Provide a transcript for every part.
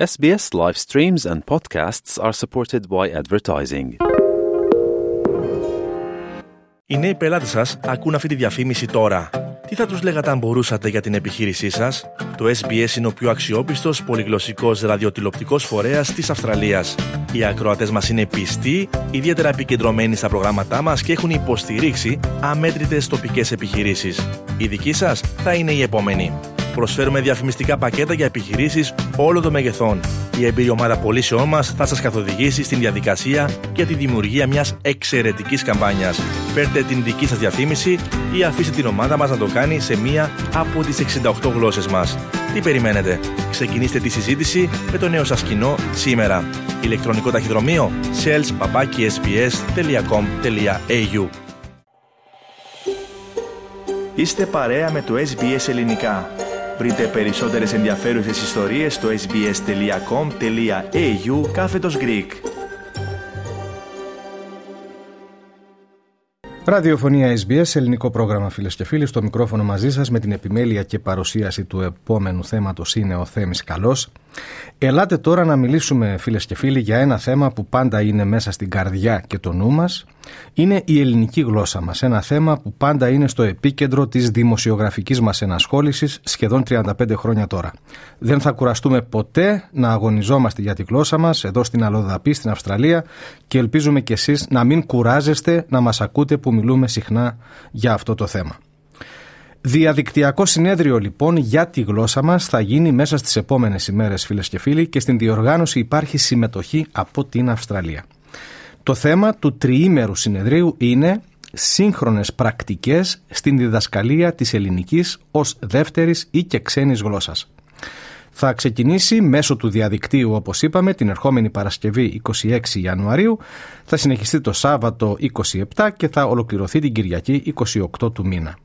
SBS live streams and podcasts are supported by advertising. Οι νέοι πελάτες σας ακούν αυτή τη διαφήμιση τώρα. Τι θα τους λέγατε αν μπορούσατε για την επιχείρησή σας, Το SBS είναι ο πιο αξιόπιστος πολυγλωσσικός ραδιοτηλεοπτικός φορέας της Αυστραλίας. Οι ακροατές μας είναι πιστοί, ιδιαίτερα επικεντρωμένοι στα προγράμματά μας και έχουν υποστηρίξει αμέτρητες τοπικές επιχειρήσεις. Η δική σας θα είναι η επόμενη. Προσφέρουμε διαφημιστικά πακέτα για επιχειρήσεις όλων των μεγεθών. Η εμπειρία ομάδα πωλήσεών μας θα σας καθοδηγήσει στην διαδικασία για τη δημιουργία μιας εξαιρετικής καμπάνιας. Φέρτε την δική σας διαφήμιση ή αφήστε την ομάδα μας να το κάνει σε μία από τις 68 γλώσσες μας. Τι περιμένετε, ξεκινήστε τη συζήτηση με το νέο σας κοινό σήμερα. Ηλεκτρονικό ταχυδρομείο sales.sbs.com.au Είστε παρέα με το SBS Ελληνικά. Βρείτε περισσότερες ενδιαφέρουσες ιστορίες στο sbs.com.au κάθετος Greek. Ραδιοφωνία SBS, ελληνικό πρόγραμμα φίλες και φίλοι. Στο μικρόφωνο μαζί σας με την επιμέλεια και παρουσίαση του επόμενου θέματος είναι ο Θέμης Καλός. Ελάτε τώρα να μιλήσουμε φίλες και φίλοι για ένα θέμα που πάντα είναι μέσα στην καρδιά και το νου μας. Είναι η ελληνική γλώσσα μας. Ένα θέμα που πάντα είναι στο επίκεντρο της δημοσιογραφικής μας ενασχόλησης σχεδόν 35 χρόνια τώρα. Δεν θα κουραστούμε ποτέ να αγωνιζόμαστε για τη γλώσσα μας εδώ στην Αλοδαπή, στην Αυστραλία και ελπίζουμε κι εσείς να μην κουράζεστε να μας ακούτε που μιλούμε συχνά για αυτό το θέμα. Διαδικτυακό συνέδριο λοιπόν για τη γλώσσα μας θα γίνει μέσα στις επόμενες ημέρες φίλες και φίλοι και στην διοργάνωση υπάρχει συμμετοχή από την Αυστραλία. Το θέμα του τριήμερου συνεδρίου είναι σύγχρονες πρακτικές στην διδασκαλία της ελληνικής ως δεύτερης ή και ξένης γλώσσας. Θα ξεκινήσει μέσω του διαδικτύου όπως είπαμε την ερχόμενη Παρασκευή 26 Ιανουαρίου, θα συνεχιστεί το Σάββατο 27 και θα ολοκληρωθεί την Κυριακή 28 του μήνα.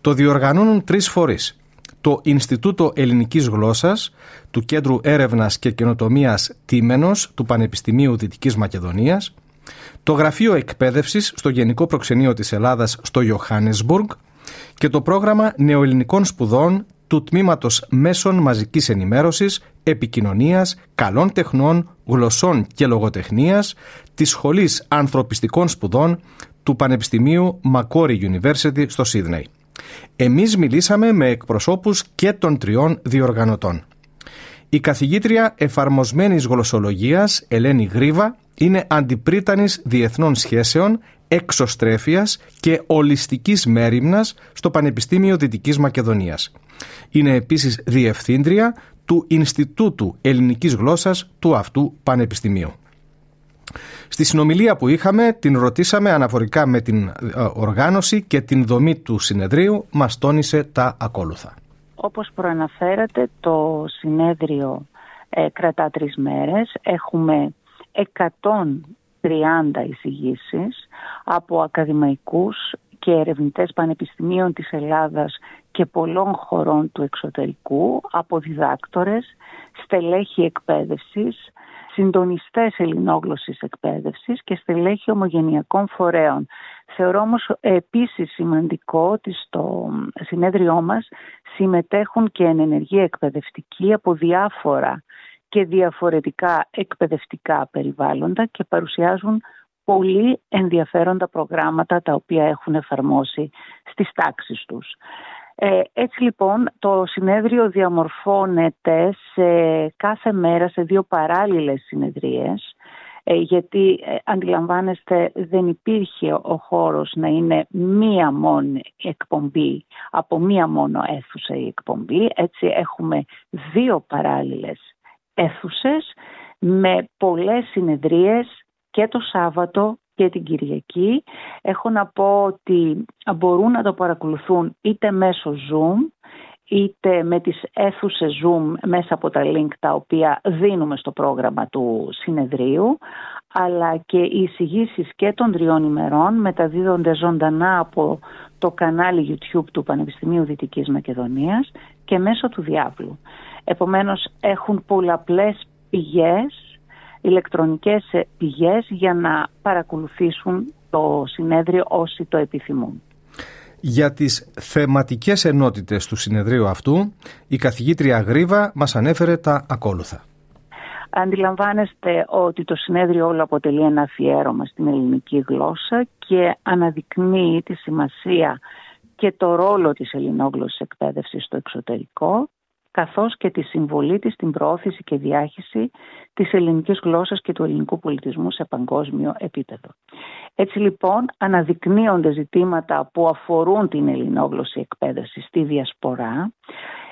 Το διοργανώνουν τρεις φορείς. Το Ινστιτούτο Ελληνικής Γλώσσας του Κέντρου Έρευνας και Καινοτομίας Τίμενος του Πανεπιστημίου Δυτικής Μακεδονίας, το Γραφείο Εκπαίδευσης στο Γενικό Προξενείο της Ελλάδας στο Johannesburg και το πρόγραμμα Νεοελληνικών Σπουδών του Τμήματος Μέσων Μαζικής Ενημέρωσης, Επικοινωνίας, Καλών Τεχνών, Γλωσσών και Λογοτεχνίας της Σχολής Ανθρωπιστικών Σπουδών του Πανεπιστημίου Macquarie University στο Σίδνεϊ. Εμείς μιλήσαμε με εκπροσώπους και των τριών διοργανωτών. Η καθηγήτρια εφαρμοσμένης γλωσσολογίας Ελένη Γρίβα είναι αντιπρίτανης διεθνών σχέσεων, εξωστρέφειας και ολιστικής μέρημνας στο Πανεπιστήμιο Δυτικής Μακεδονίας. Είναι επίσης διευθύντρια του Ινστιτούτου Ελληνικής Γλώσσας του αυτού Πανεπιστημίου. Στη συνομιλία που είχαμε την ρωτήσαμε αναφορικά με την ε, οργάνωση και την δομή του συνεδρίου μας τόνισε τα ακόλουθα. Όπως προαναφέρατε το συνέδριο ε, κρατά τρεις μέρες. Έχουμε 130 εισηγήσεις από ακαδημαϊκούς και ερευνητές πανεπιστημίων της Ελλάδας και πολλών χωρών του εξωτερικού, από διδάκτορες, στελέχη εκπαίδευσης, συντονιστές ελληνόγλωσσης εκπαίδευσης και στελέχη ομογενειακών φορέων. Θεωρώ όμως επίσης σημαντικό ότι στο συνέδριό μας συμμετέχουν και ενεργοί εκπαιδευτικοί από διάφορα και διαφορετικά εκπαιδευτικά περιβάλλοντα και παρουσιάζουν πολύ ενδιαφέροντα προγράμματα τα οποία έχουν εφαρμόσει στις τάξεις τους. Ε, έτσι λοιπόν το συνέδριο διαμορφώνεται σε κάθε μέρα σε δύο παράλληλες συνεδρίες ε, γιατί ε, αντιλαμβάνεστε δεν υπήρχε ο χώρος να είναι μία μόνη εκπομπή από μία μόνο αίθουσα η εκπομπή. Έτσι έχουμε δύο παράλληλες αίθουσες με πολλές συνεδρίες και το Σάββατο και την Κυριακή. Έχω να πω ότι μπορούν να το παρακολουθούν είτε μέσω Zoom είτε με τις αίθουσες Zoom μέσα από τα link τα οποία δίνουμε στο πρόγραμμα του συνεδρίου αλλά και οι εισηγήσεις και των τριών ημερών μεταδίδονται ζωντανά από το κανάλι YouTube του Πανεπιστημίου Δυτικής Μακεδονίας και μέσω του διάβλου. Επομένως έχουν πολλαπλές πηγές ηλεκτρονικές πηγές για να παρακολουθήσουν το συνέδριο όσοι το επιθυμούν. Για τις θεματικές ενότητες του συνεδρίου αυτού, η καθηγήτρια Γρίβα μας ανέφερε τα ακόλουθα. Αντιλαμβάνεστε ότι το συνέδριο όλο αποτελεί ένα αφιέρωμα στην ελληνική γλώσσα και αναδεικνύει τη σημασία και το ρόλο της ελληνόγλωσσης εκπαίδευσης στο εξωτερικό καθώς και τη συμβολή της στην προώθηση και διάχυση της ελληνικής γλώσσας και του ελληνικού πολιτισμού σε παγκόσμιο επίπεδο. Έτσι λοιπόν αναδεικνύονται ζητήματα που αφορούν την ελληνόγλωσση εκπαίδευση στη διασπορά,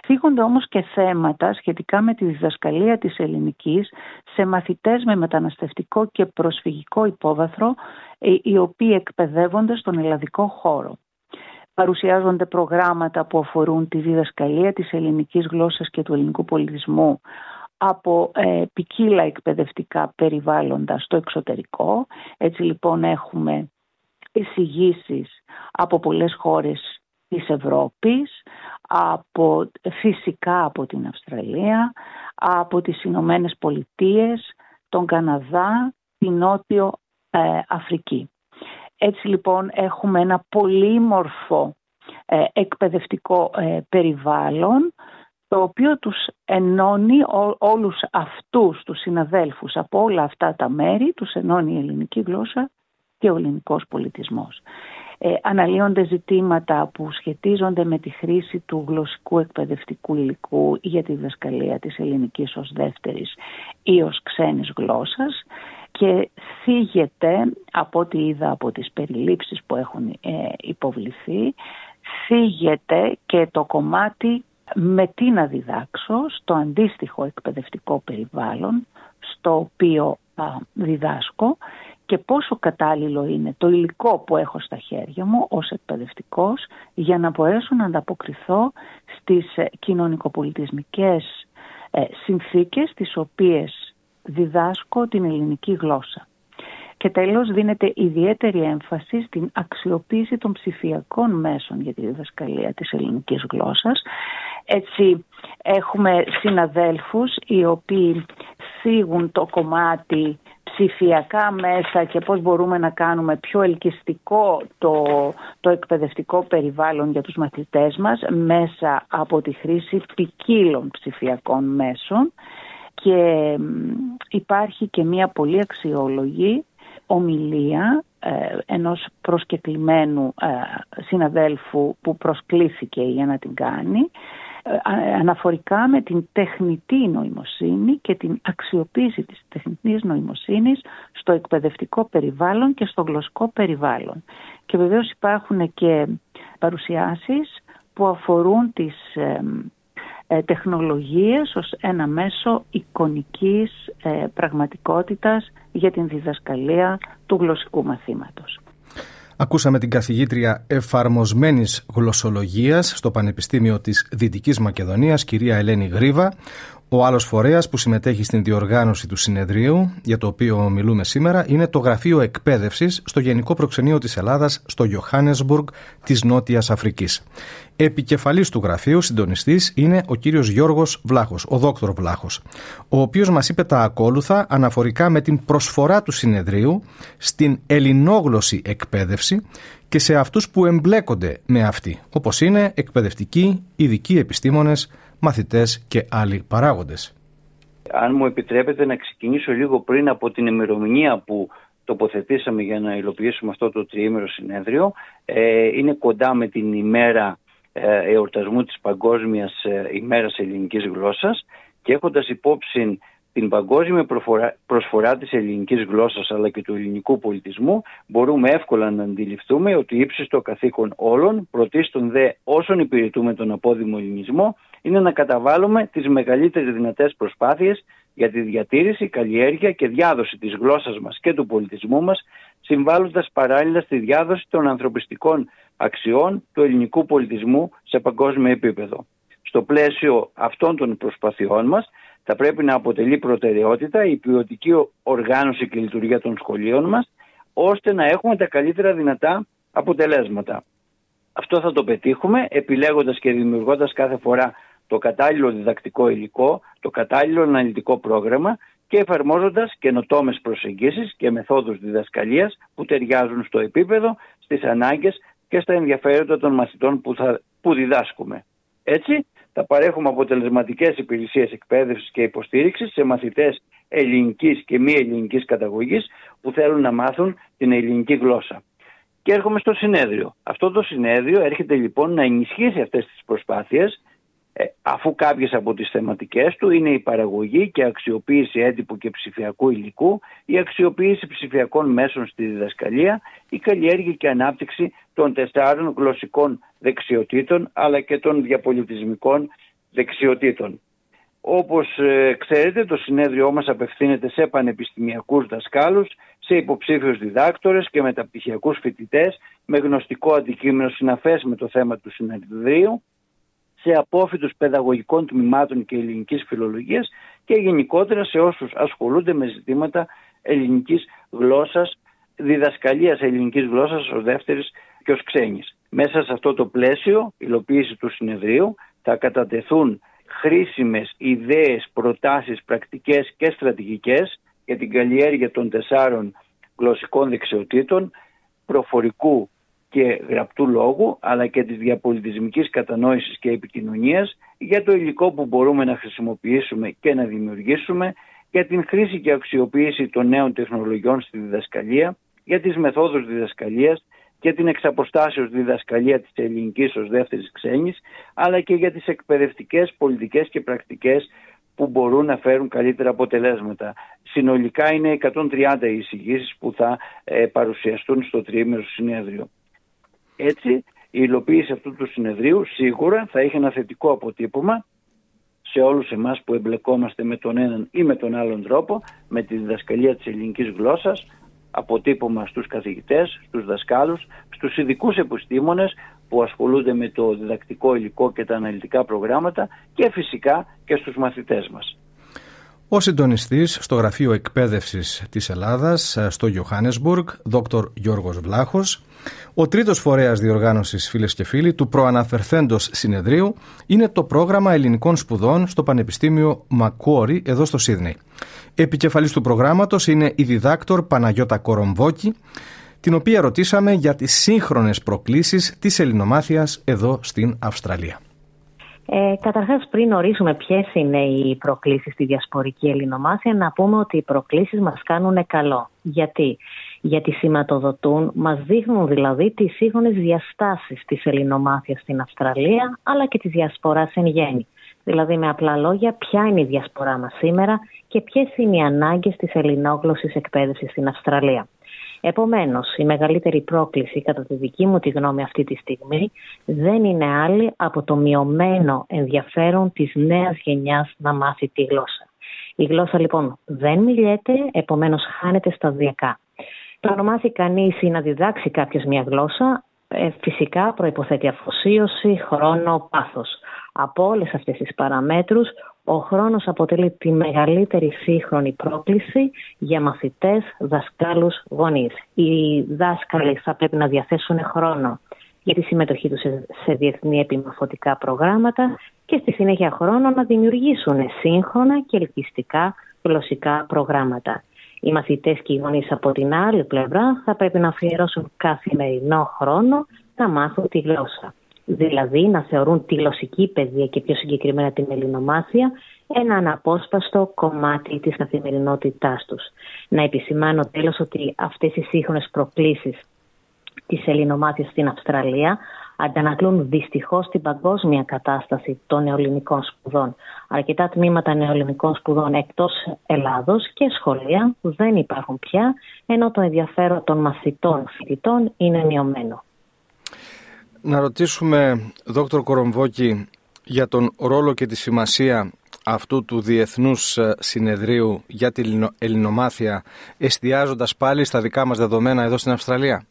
Φύγονται όμως και θέματα σχετικά με τη διδασκαλία της ελληνικής σε μαθητές με μεταναστευτικό και προσφυγικό υπόβαθρο ε, οι οποίοι εκπαιδεύονται στον ελλαδικό χώρο παρουσιάζονται προγράμματα που αφορούν τη διδασκαλία της ελληνικής γλώσσας και του ελληνικού πολιτισμού από ε, ποικίλα εκπαιδευτικά περιβάλλοντα στο εξωτερικό. Έτσι λοιπόν έχουμε εισηγήσεις από πολλές χώρες της Ευρώπης, από, φυσικά από την Αυστραλία, από τις Ηνωμένες Πολιτείες, τον Καναδά, την Νότιο ε, Αφρική. Έτσι λοιπόν έχουμε ένα πολύμορφο ε, εκπαιδευτικό ε, περιβάλλον το οποίο τους ενώνει ό, όλους αυτούς τους συναδέλφους από όλα αυτά τα μέρη, τους ενώνει η ελληνική γλώσσα και ο ελληνικός πολιτισμός. Ε, αναλύονται ζητήματα που σχετίζονται με τη χρήση του γλωσσικού εκπαιδευτικού υλικού για τη διδασκαλία της ελληνικής ως δεύτερης ή ως ξένης γλώσσας και θίγεται από ό,τι είδα από τις περιλήψεις που έχουν ε, υποβληθεί θίγεται και το κομμάτι με τι να διδάξω στο αντίστοιχο εκπαιδευτικό περιβάλλον στο οποίο διδάσκω και πόσο κατάλληλο είναι το υλικό που έχω στα χέρια μου ως εκπαιδευτικός για να μπορέσω να ανταποκριθώ στις ε, κοινωνικοπολιτισμικές ε, συνθήκες τις οποίες διδάσκω την ελληνική γλώσσα. Και τέλος δίνεται ιδιαίτερη έμφαση στην αξιοποίηση των ψηφιακών μέσων για τη διδασκαλία της ελληνικής γλώσσας. Έτσι έχουμε συναδέλφους οι οποίοι θίγουν το κομμάτι ψηφιακά μέσα και πώς μπορούμε να κάνουμε πιο ελκυστικό το, το εκπαιδευτικό περιβάλλον για τους μαθητές μας μέσα από τη χρήση ποικίλων ψηφιακών μέσων και υπάρχει και μια πολύ αξιόλογη ομιλία ε, ενός προσκεκλημένου ε, συναδέλφου που προσκλήθηκε για να την κάνει ε, αναφορικά με την τεχνητή νοημοσύνη και την αξιοποίηση της τεχνητής νοημοσύνης στο εκπαιδευτικό περιβάλλον και στο γλωσσικό περιβάλλον. Και βεβαίως υπάρχουν και παρουσιάσεις που αφορούν τις ε, τεχνολογίες ως ένα μέσο εικονικής ε, πραγματικότητας για την διδασκαλία του γλωσσικού μαθήματος. Ακούσαμε την καθηγήτρια εφαρμοσμένης γλωσσολογίας στο Πανεπιστήμιο της Δυτικής Μακεδονίας, κυρία Ελένη Γρίβα, ο άλλος φορέας που συμμετέχει στην διοργάνωση του συνεδρίου για το οποίο μιλούμε σήμερα είναι το Γραφείο Εκπαίδευσης στο Γενικό Προξενείο της Ελλάδας στο Johannesburg της Νότιας Αφρικής. Επικεφαλής του γραφείου συντονιστής είναι ο κύριος Γιώργος Βλάχος, ο δόκτωρ Βλάχος, ο οποίος μας είπε τα ακόλουθα αναφορικά με την προσφορά του συνεδρίου στην ελληνόγλωση εκπαίδευση και σε αυτούς που εμπλέκονται με αυτή, όπως είναι εκπαιδευτικοί, ειδικοί επιστήμονες, μαθητές και άλλοι παράγοντες. Αν μου επιτρέπετε να ξεκινήσω λίγο πριν από την ημερομηνία που τοποθετήσαμε για να υλοποιήσουμε αυτό το τριήμερο συνέδριο, ε, είναι κοντά με την ημέρα ε, εορτασμού της Παγκόσμιας ε, ημέρας ελληνικής γλώσσας και έχοντας υπόψη την παγκόσμια προσφορά, προσφορά της ελληνικής γλώσσας αλλά και του ελληνικού πολιτισμού μπορούμε εύκολα να αντιληφθούμε ότι ύψιστο καθήκον όλων πρωτίστων δε όσων υπηρετούμε τον απόδημο ελληνισμό είναι να καταβάλουμε τις μεγαλύτερες δυνατές προσπάθειες για τη διατήρηση, καλλιέργεια και διάδοση της γλώσσας μας και του πολιτισμού μας συμβάλλοντας παράλληλα στη διάδοση των ανθρωπιστικών αξιών του ελληνικού πολιτισμού σε παγκόσμιο επίπεδο. Στο πλαίσιο αυτών των προσπαθειών μας θα πρέπει να αποτελεί προτεραιότητα η ποιοτική οργάνωση και λειτουργία των σχολείων μας ώστε να έχουμε τα καλύτερα δυνατά αποτελέσματα. Αυτό θα το πετύχουμε επιλέγοντας και δημιουργώντας κάθε φορά το κατάλληλο διδακτικό υλικό, το κατάλληλο αναλυτικό πρόγραμμα και εφαρμόζοντας καινοτόμες προσεγγίσεις και μεθόδους διδασκαλίας που ταιριάζουν στο επίπεδο, στις ανάγκες και στα ενδιαφέροντα των μαθητών που, θα, που διδάσκουμε. Έτσι, θα παρέχουμε αποτελεσματικές υπηρεσίες εκπαίδευσης και υποστήριξης σε μαθητές ελληνικής και μη ελληνικής καταγωγής που θέλουν να μάθουν την ελληνική γλώσσα. Και έρχομαι στο συνέδριο. Αυτό το συνέδριο έρχεται λοιπόν να ενισχύσει αυτές τις προσπάθειες ε, αφού κάποιες από τις θεματικές του είναι η παραγωγή και αξιοποίηση έντυπου και ψηφιακού υλικού, η αξιοποίηση ψηφιακών μέσων στη διδασκαλία, η καλλιέργεια και ανάπτυξη των τεσσάρων γλωσσικών δεξιοτήτων αλλά και των διαπολιτισμικών δεξιοτήτων. Όπως ε, ξέρετε το συνέδριό μας απευθύνεται σε πανεπιστημιακούς δασκάλους, σε υποψήφιους διδάκτορες και μεταπτυχιακούς φοιτητές με γνωστικό αντικείμενο συναφές με το θέμα του συνεδρίου σε απόφοιτους παιδαγωγικών τμήματων και ελληνικής φιλολογίας και γενικότερα σε όσους ασχολούνται με ζητήματα ελληνικής γλώσσας, διδασκαλίας ελληνικής γλώσσας ως δεύτερης και ως ξένης. Μέσα σε αυτό το πλαίσιο, υλοποίηση του συνεδρίου, θα κατατεθούν χρήσιμες ιδέες, προτάσεις, πρακτικές και στρατηγικές για την καλλιέργεια των τεσσάρων γλωσσικών δεξιοτήτων προφορικού και γραπτού λόγου αλλά και της διαπολιτισμικής κατανόησης και επικοινωνίας για το υλικό που μπορούμε να χρησιμοποιήσουμε και να δημιουργήσουμε για την χρήση και αξιοποίηση των νέων τεχνολογιών στη διδασκαλία, για τις μεθόδους διδασκαλίας και την εξαποστάσεως διδασκαλία της ελληνικής ως δεύτερης ξένης, αλλά και για τις εκπαιδευτικές, πολιτικές και πρακτικές που μπορούν να φέρουν καλύτερα αποτελέσματα. Συνολικά είναι 130 εισηγήσεις που θα ε, παρουσιαστούν στο τριήμερο συνέδριο. Έτσι, η υλοποίηση αυτού του συνεδρίου σίγουρα θα έχει ένα θετικό αποτύπωμα σε όλους εμάς που εμπλεκόμαστε με τον έναν ή με τον άλλον τρόπο με τη διδασκαλία της ελληνικής γλώσσας αποτύπωμα στους καθηγητές, στους δασκάλους, στους ειδικούς επιστήμονες που ασχολούνται με το διδακτικό υλικό και τα αναλυτικά προγράμματα και φυσικά και στους μαθητές μας. Ο συντονιστής στο Γραφείο Εκπαίδευσης της Ελλάδας στο Johannesburg, Δ. Γιώργος Βλάχος, ο τρίτος φορέας διοργάνωσης, φίλες και φίλοι, του προαναφερθέντος συνεδρίου είναι το πρόγραμμα ελληνικών σπουδών στο Πανεπιστήμιο Μακουόρι, εδώ στο Σίδνεϊ. Επικεφαλής του προγράμματος είναι η διδάκτορ Παναγιώτα Κορομβόκη, την οποία ρωτήσαμε για τις σύγχρονες προκλήσεις της ελληνομάθειας εδώ στην Αυστραλία. Ε, καταρχάς πριν ορίσουμε ποιες είναι οι προκλήσεις στη διασπορική ελληνομάθεια να πούμε ότι οι προκλήσεις μας κάνουν καλό. Γιατί; Γιατί σηματοδοτούν, μας δείχνουν δηλαδή τις σύγχρονες διαστάσεις της ελληνομάθειας στην Αυστραλία αλλά και της διασποράς εν γέννη. Δηλαδή με απλά λόγια ποια είναι η διασπορά μας σήμερα και ποιες είναι οι ανάγκες της ελληνόγλωσσης εκπαίδευσης στην Αυστραλία. Επομένως, η μεγαλύτερη πρόκληση, κατά τη δική μου τη γνώμη αυτή τη στιγμή, δεν είναι άλλη από το μειωμένο ενδιαφέρον της νέας γενιάς να μάθει τη γλώσσα. Η γλώσσα λοιπόν δεν μιλιέται, επομένως χάνεται σταδιακά. Το να μάθει κανείς ή να διδάξει κάποιος μια γλώσσα, ε, φυσικά προϋποθέτει αφοσίωση, χρόνο, πάθος. Από όλες αυτές τις παραμέτρους, ο χρόνος αποτελεί τη μεγαλύτερη σύγχρονη πρόκληση για μαθητές, δασκάλους, γονείς. Οι δάσκαλοι θα πρέπει να διαθέσουν χρόνο για τη συμμετοχή τους σε διεθνή επιμορφωτικά προγράμματα και στη συνέχεια χρόνο να δημιουργήσουν σύγχρονα και ελκυστικά γλωσσικά προγράμματα. Οι μαθητές και οι γονείς από την άλλη πλευρά θα πρέπει να αφιερώσουν καθημερινό χρόνο να μάθουν τη γλώσσα δηλαδή να θεωρούν τη γλωσσική παιδεία και πιο συγκεκριμένα την ελληνομάθεια ένα αναπόσπαστο κομμάτι της καθημερινότητάς τους. Να επισημάνω τέλος ότι αυτές οι σύγχρονες προκλήσεις της ελληνομάθειας στην Αυστραλία αντανακλούν δυστυχώς την παγκόσμια κατάσταση των νεοελληνικών σπουδών. Αρκετά τμήματα νεοελληνικών σπουδών εκτός Ελλάδος και σχολεία δεν υπάρχουν πια, ενώ το ενδιαφέρον των μαθητών φοιτητών είναι μειωμένο να ρωτήσουμε, Δόκτωρ Κορομβόκη, για τον ρόλο και τη σημασία αυτού του Διεθνούς ε, Συνεδρίου για την Ελληνομάθεια, εστιάζοντας πάλι στα δικά μας δεδομένα εδώ στην Αυστραλία;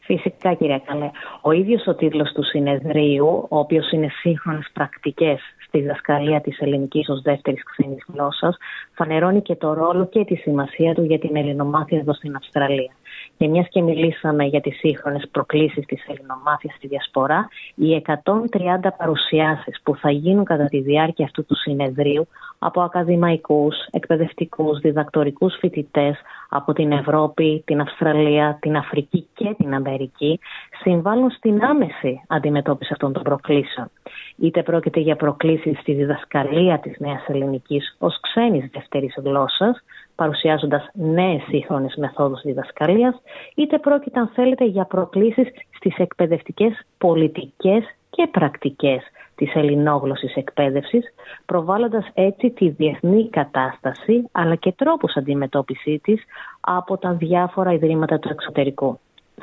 Φυσικά κύριε Καλέ. Ο ίδιος ο τίτλος του συνεδρίου, ο οποίος είναι σύγχρονες πρακτικές στη δασκαλία της ελληνικής ως δεύτερης ξένης γλώσσας, φανερώνει και το ρόλο και τη σημασία του για την ελληνομάθεια εδώ στην Αυστραλία. Και μιας και μιλήσαμε για τις σύγχρονες προκλήσεις της ελληνομάθειας στη Διασπορά, οι 130 παρουσιάσεις που θα γίνουν κατά τη διάρκεια αυτού του συνεδρίου από ακαδημαϊκούς, εκπαιδευτικούς, διδακτορικούς φοιτητές από την Ευρώπη, την Αυστραλία, την Αφρική και την Αμερική συμβάλλουν στην άμεση αντιμετώπιση αυτών των προκλήσεων. Είτε πρόκειται για προκλήσεις στη διδασκαλία της νέας ελληνικής ως ξένης δεύτερης γλώσσας, παρουσιάζοντας νέες σύγχρονες μεθόδους διδασκαλίας, είτε πρόκειται αν θέλετε για προκλήσεις στις εκπαιδευτικές πολιτικές και πρακτικές της ελληνόγλωσσης εκπαίδευσης, προβάλλοντας έτσι τη διεθνή κατάσταση αλλά και τρόπους αντιμετώπισή της από τα διάφορα ιδρύματα του εξωτερικού.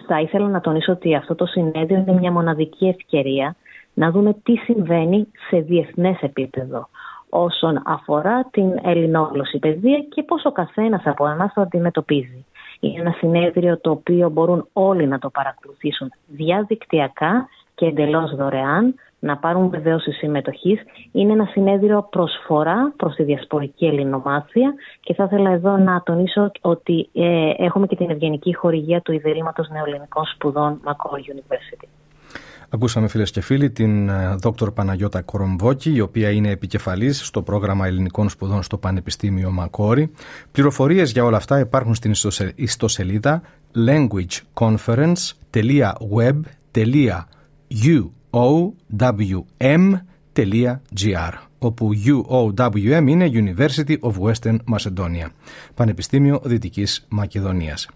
Θα ήθελα να τονίσω ότι αυτό το συνέδριο είναι μια μοναδική ευκαιρία να δούμε τι συμβαίνει σε διεθνές επίπεδο όσον αφορά την ελληνόγλωση παιδεία και πώς ο καθένας από εμάς το αντιμετωπίζει. Είναι ένα συνέδριο το οποίο μπορούν όλοι να το παρακολουθήσουν διαδικτυακά και εντελώς δωρεάν να πάρουν βεβαίωση συμμετοχής. Είναι ένα συνέδριο προσφορά προς τη διασπορική ελληνομάθεια και θα ήθελα εδώ να τονίσω ότι ε, έχουμε και την ευγενική χορηγία του Ιδρύματος Νεοελληνικών Σπουδών Macquarie University. Ακούσαμε φίλες και φίλοι την ε, δόκτωρ Παναγιώτα Κορομβόκη, η οποία είναι επικεφαλής στο πρόγραμμα ελληνικών σπουδών στο Πανεπιστήμιο Μακόρι. Πληροφορίες για όλα αυτά υπάρχουν στην ιστοσελίδα languageconference.web.u owm.gr όπου UOWM είναι University of Western Macedonia, Πανεπιστήμιο Δυτικής Μακεδονίας.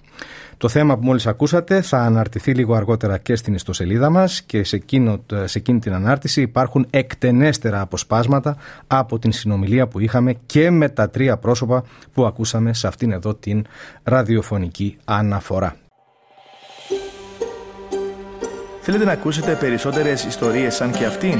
Το θέμα που μόλις ακούσατε θα αναρτηθεί λίγο αργότερα και στην ιστοσελίδα μας και σε, εκείνο, σε εκείνη την ανάρτηση υπάρχουν εκτενέστερα αποσπάσματα από την συνομιλία που είχαμε και με τα τρία πρόσωπα που ακούσαμε σε αυτήν εδώ την ραδιοφωνική αναφορά. Θέλετε να ακούσετε περισσότερες ιστορίες σαν και αυτήν;